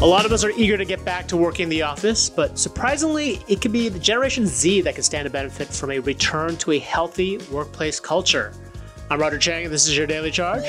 A lot of us are eager to get back to working in the office, but surprisingly, it could be the Generation Z that can stand to benefit from a return to a healthy workplace culture. I'm Roger Cheng, and this is your Daily Charge.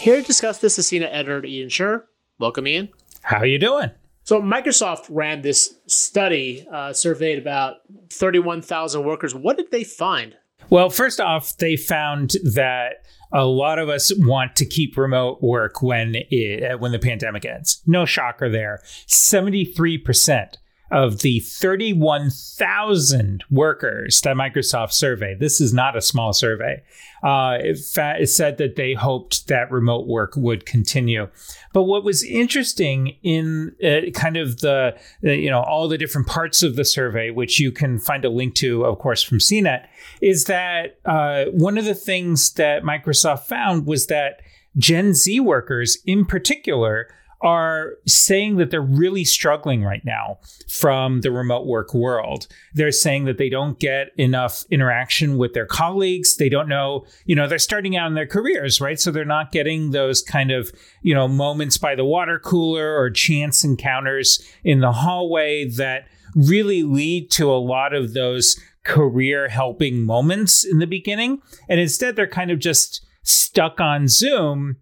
Here to discuss this is CNET editor Ian Sherr. Welcome, Ian. How are you doing? So Microsoft ran this study, uh, surveyed about 31,000 workers. What did they find? Well, first off, they found that a lot of us want to keep remote work when it, when the pandemic ends. No shocker there. 73% of the 31,000 workers that Microsoft surveyed, this is not a small survey, uh, it, fa- it, said that they hoped that remote work would continue. But what was interesting in uh, kind of the, you know, all the different parts of the survey, which you can find a link to, of course, from CNET, is that uh, one of the things that Microsoft found was that Gen Z workers in particular are saying that they're really struggling right now from the remote work world. They're saying that they don't get enough interaction with their colleagues. They don't know, you know, they're starting out in their careers, right? So they're not getting those kind of, you know, moments by the water cooler or chance encounters in the hallway that really lead to a lot of those career helping moments in the beginning. And instead, they're kind of just stuck on Zoom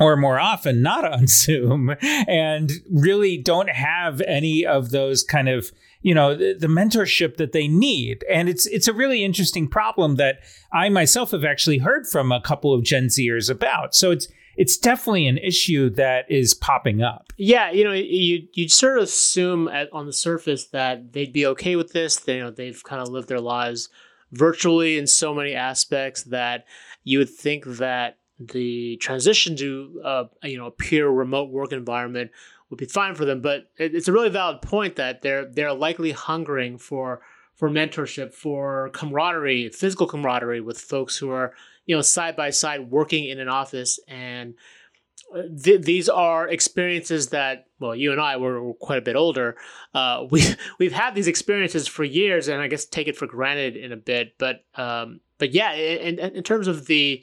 or more often not on Zoom and really don't have any of those kind of you know the, mentorship that they need and it's it's a really interesting problem that I myself have actually heard from a couple of Gen Zers about so it's it's definitely an issue that is popping up. Yeah, you know, you you sort of assume at, on the surface that they'd be okay with this. They, you know, they've kind of lived their lives virtually in so many aspects that you would think that the transition to uh, you know a pure remote work environment would be fine for them. But it, it's a really valid point that they're they're likely hungering for for mentorship, for camaraderie, physical camaraderie with folks who are you know side by side working in an office and. Uh, th- these are experiences that well you and i were, were quite a bit older uh, we, we've had these experiences for years and i guess take it for granted in a bit but um, but yeah in, in terms of the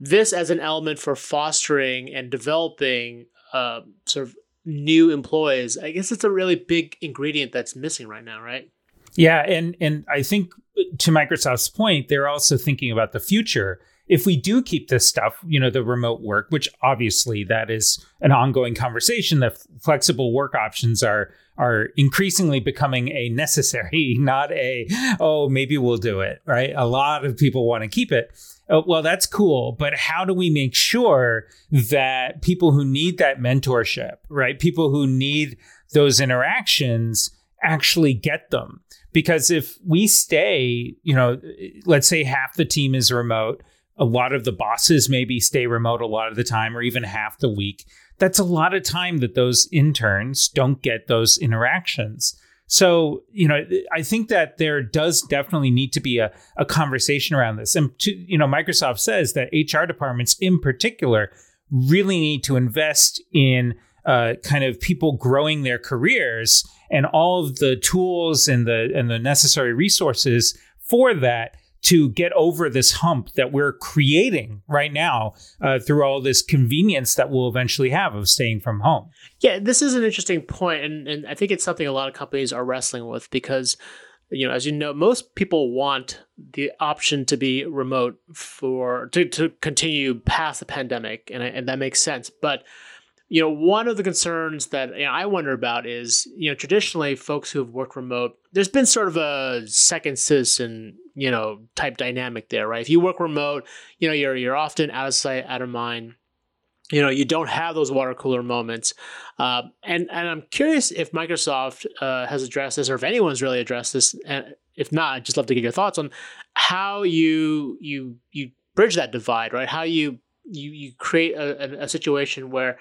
this as an element for fostering and developing uh, sort of new employees, I guess it's a really big ingredient that's missing right now, right? Yeah, and and I think to Microsoft's point, they're also thinking about the future. If we do keep this stuff, you know, the remote work, which obviously that is an ongoing conversation, that flexible work options are are increasingly becoming a necessary, not a oh maybe we'll do it. Right? A lot of people want to keep it oh, well, that's cool. But how do we make sure that people who need that mentorship, right? People who need those interactions actually get them? Because if we stay, you know, let's say half the team is remote, a lot of the bosses maybe stay remote a lot of the time or even half the week. That's a lot of time that those interns don't get those interactions. So, you know, I think that there does definitely need to be a, a conversation around this. And, to, you know, Microsoft says that HR departments in particular really need to invest in uh, kind of people growing their careers and all of the tools and the and the necessary resources for that to get over this hump that we're creating right now uh, through all this convenience that we'll eventually have of staying from home. Yeah, this is an interesting point, and, and I think it's something a lot of companies are wrestling with because, you know, as you know, most people want the option to be remote for to, to continue past the pandemic, and, and that makes sense. But you know, one of the concerns that you know, I wonder about is, you know, traditionally folks who have worked remote, there's been sort of a second citizen, you know, type dynamic there, right? If you work remote, you know, you're you're often out of sight, out of mind. You know, you don't have those water cooler moments, uh, and and I'm curious if Microsoft uh, has addressed this, or if anyone's really addressed this. And if not, I'd just love to get your thoughts on how you you you bridge that divide, right? How you you you create a, a situation where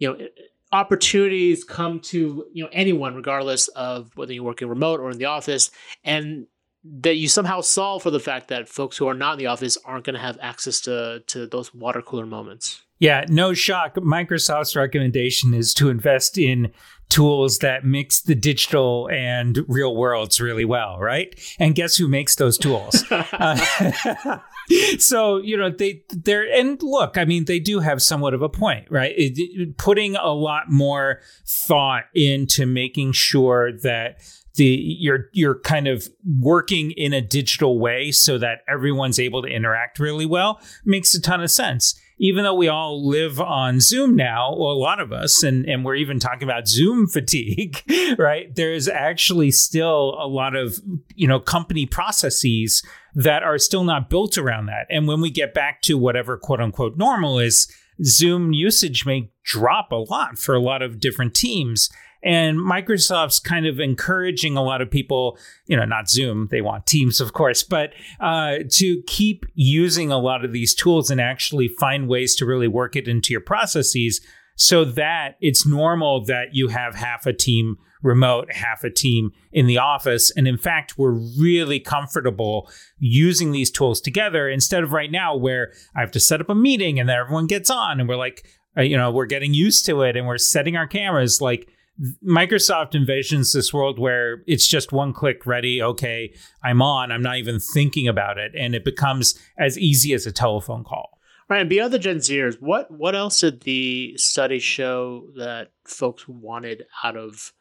you know opportunities come to you know anyone regardless of whether you're working remote or in the office and that you somehow solve for the fact that folks who are not in the office aren't going to have access to to those water cooler moments Yeah, no shock. Microsoft's recommendation is to invest in tools that mix the digital and real worlds really well, right? And guess who makes those tools? uh, so you know they they're and look i mean they do have somewhat of a point right it, it, putting a lot more thought into making sure that the you're you're kind of working in a digital way so that everyone's able to interact really well makes a ton of sense even though we all live on Zoom now, well, a lot of us, and, and we're even talking about Zoom fatigue, right? There's actually still a lot of, you know, company processes that are still not built around that. And when we get back to whatever quote unquote normal is, Zoom usage may drop a lot for a lot of different teams. And Microsoft's kind of encouraging a lot of people, you know, not Zoom, they want Teams, of course, but uh, to keep using a lot of these tools and actually find ways to really work it into your processes so that it's normal that you have half a team remote, half a team in the office. And in fact, we're really comfortable using these tools together instead of right now where I have to set up a meeting and then everyone gets on and we're like, uh, you know, we're getting used to it and we're setting our cameras like Microsoft envisions this world where it's just one click ready. Okay, I'm on. I'm not even thinking about it. And it becomes as easy as a telephone call. Right. And beyond the Gen Zers, what, what else did the study show that folks wanted out of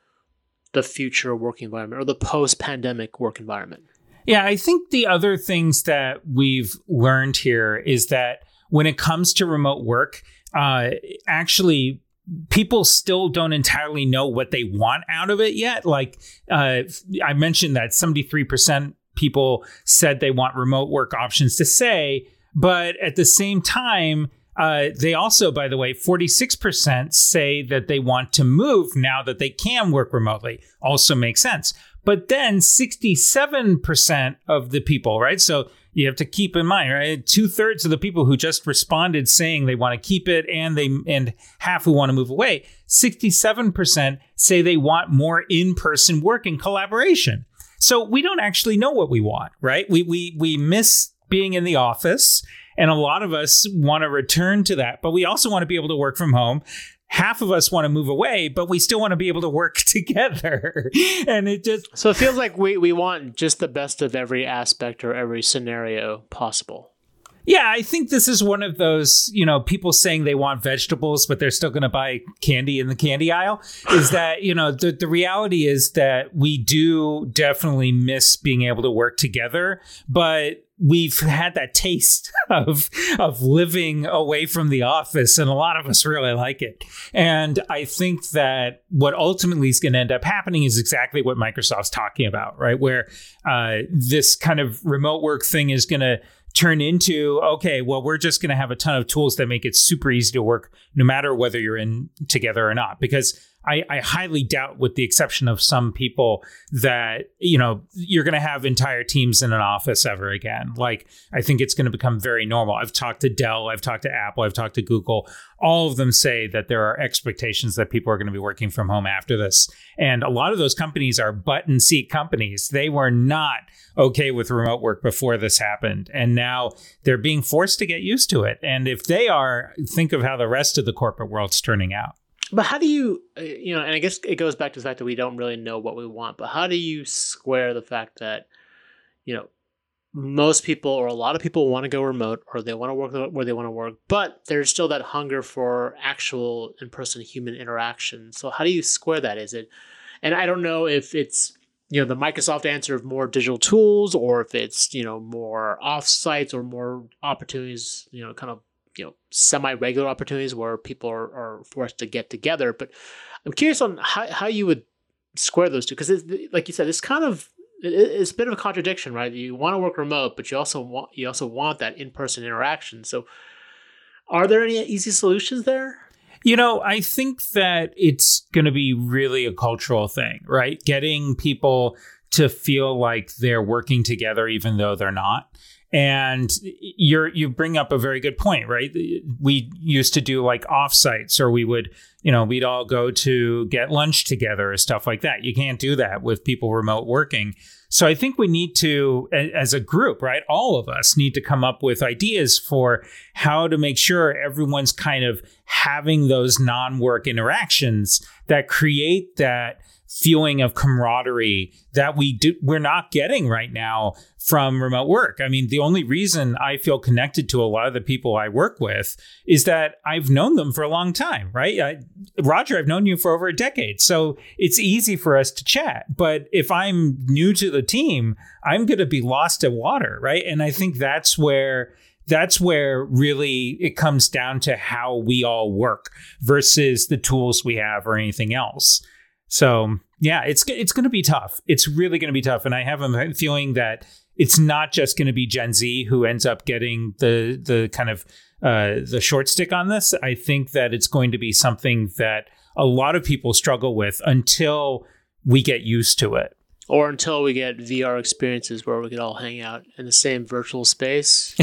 the future work environment or the post pandemic work environment? Yeah, I think the other things that we've learned here is that when it comes to remote work, uh, actually people still don't entirely know what they want out of it yet. Like uh, I mentioned that 73% people said they want remote work options to say, but at the same time, uh, they also, by the way, 46% say that they want to move now that they can work remotely. Also makes sense. But then 67% of the people, right? So you have to keep in mind, right? Two thirds of the people who just responded saying they want to keep it and they and half who want to move away. 67% say they want more in-person work and collaboration. So we don't actually know what we want, right? We we we miss being in the office. And a lot of us want to return to that, but we also want to be able to work from home half of us want to move away, but we still want to be able to work together. and it just So it feels like we, we want just the best of every aspect or every scenario possible. Yeah, I think this is one of those, you know, people saying they want vegetables, but they're still going to buy candy in the candy aisle. Is that, you know, the, the reality is that we do definitely miss being able to work together, but we've had that taste of of living away from the office and a lot of us really like it and i think that what ultimately is going to end up happening is exactly what microsoft's talking about right where uh, this kind of remote work thing is going to turn into okay well we're just going to have a ton of tools that make it super easy to work no matter whether you're in together or not. Because I, I highly doubt, with the exception of some people, that you know you're going to have entire teams in an office ever again. Like I think it's going to become very normal. I've talked to Dell, I've talked to Apple, I've talked to Google. All of them say that there are expectations that people are going to be working from home after this, and a lot of those companies are button seat companies. They were not okay with remote work before this happened, and now they're being forced to get used to it. And if they are, think of how the rest of the corporate world's turning out. But how do you, uh, you know, and I guess it goes back to the fact that we don't really know what we want, but how do you square the fact that, you know, most people or a lot of people want to go remote or they want to work where they want to work, but there's still that hunger for actual in person human interaction. So, how do you square that? Is it, and I don't know if it's, you know, the Microsoft answer of more digital tools or if it's, you know, more off sites or more opportunities, you know, kind of you know semi-regular opportunities where people are, are forced to get together. But i'm curious on how, how you would square those two because like you said it's kind of it's a bit of a contradiction right? You want to work remote but you also want you also want that in-person interaction. So are there any easy solutions there? You know, I think that it's going to be really a cultural thing, right? Getting people to feel like they're working together even though they're not And you're you bring up a very good point, right? We used to do like offsites, or we would, you know, we'd all go to get lunch together or stuff like that. You can't do that with people remote working. So I think we need to, as a group, right? All of us need to come up with ideas for how to make sure everyone's kind of having those non-work interactions that create that feeling of camaraderie that we do we're not getting right now from remote work. I mean, the only reason I feel connected to a lot of the people I work with is that I've known them for a long time, right? I, Roger, I've known you for over a decade. So it's easy for us to chat. But if I'm new to the team, I'm going to be lost at water, right? And I think that's where that's where really it comes down to how we all work versus the tools we have or anything else. So yeah, it's it's going to be tough. It's really going to be tough, and I have a feeling that it's not just going to be Gen Z who ends up getting the the kind of uh, the short stick on this. I think that it's going to be something that a lot of people struggle with until we get used to it or until we get VR experiences where we could all hang out in the same virtual space.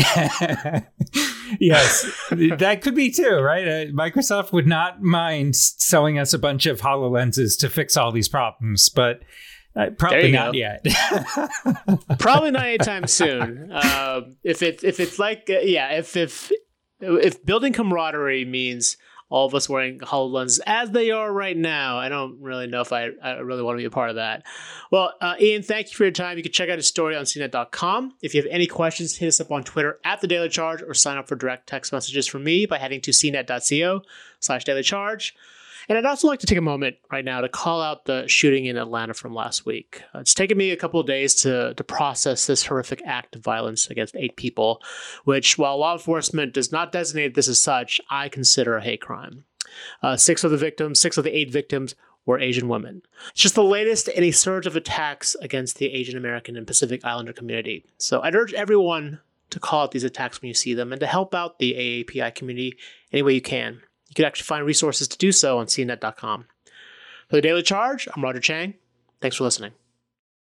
yes, that could be too, right? Uh, Microsoft would not mind selling us a bunch of HoloLenses to fix all these problems, but uh, probably not go. yet. probably not anytime soon. Uh, if it if it's like uh, yeah, if if if building camaraderie means all of us wearing HoloLens as they are right now. I don't really know if I, I really want to be a part of that. Well, uh, Ian, thank you for your time. You can check out his story on CNET.com. If you have any questions, hit us up on Twitter at The Daily Charge or sign up for direct text messages from me by heading to cnet.co slash daily charge. And I'd also like to take a moment right now to call out the shooting in Atlanta from last week. Uh, it's taken me a couple of days to, to process this horrific act of violence against eight people, which, while law enforcement does not designate this as such, I consider a hate crime. Uh, six of the victims, six of the eight victims, were Asian women. It's just the latest in a surge of attacks against the Asian American and Pacific Islander community. So I'd urge everyone to call out these attacks when you see them and to help out the AAPI community any way you can. You can actually find resources to do so on cnet.com. For the Daily Charge, I'm Roger Cheng. Thanks for listening.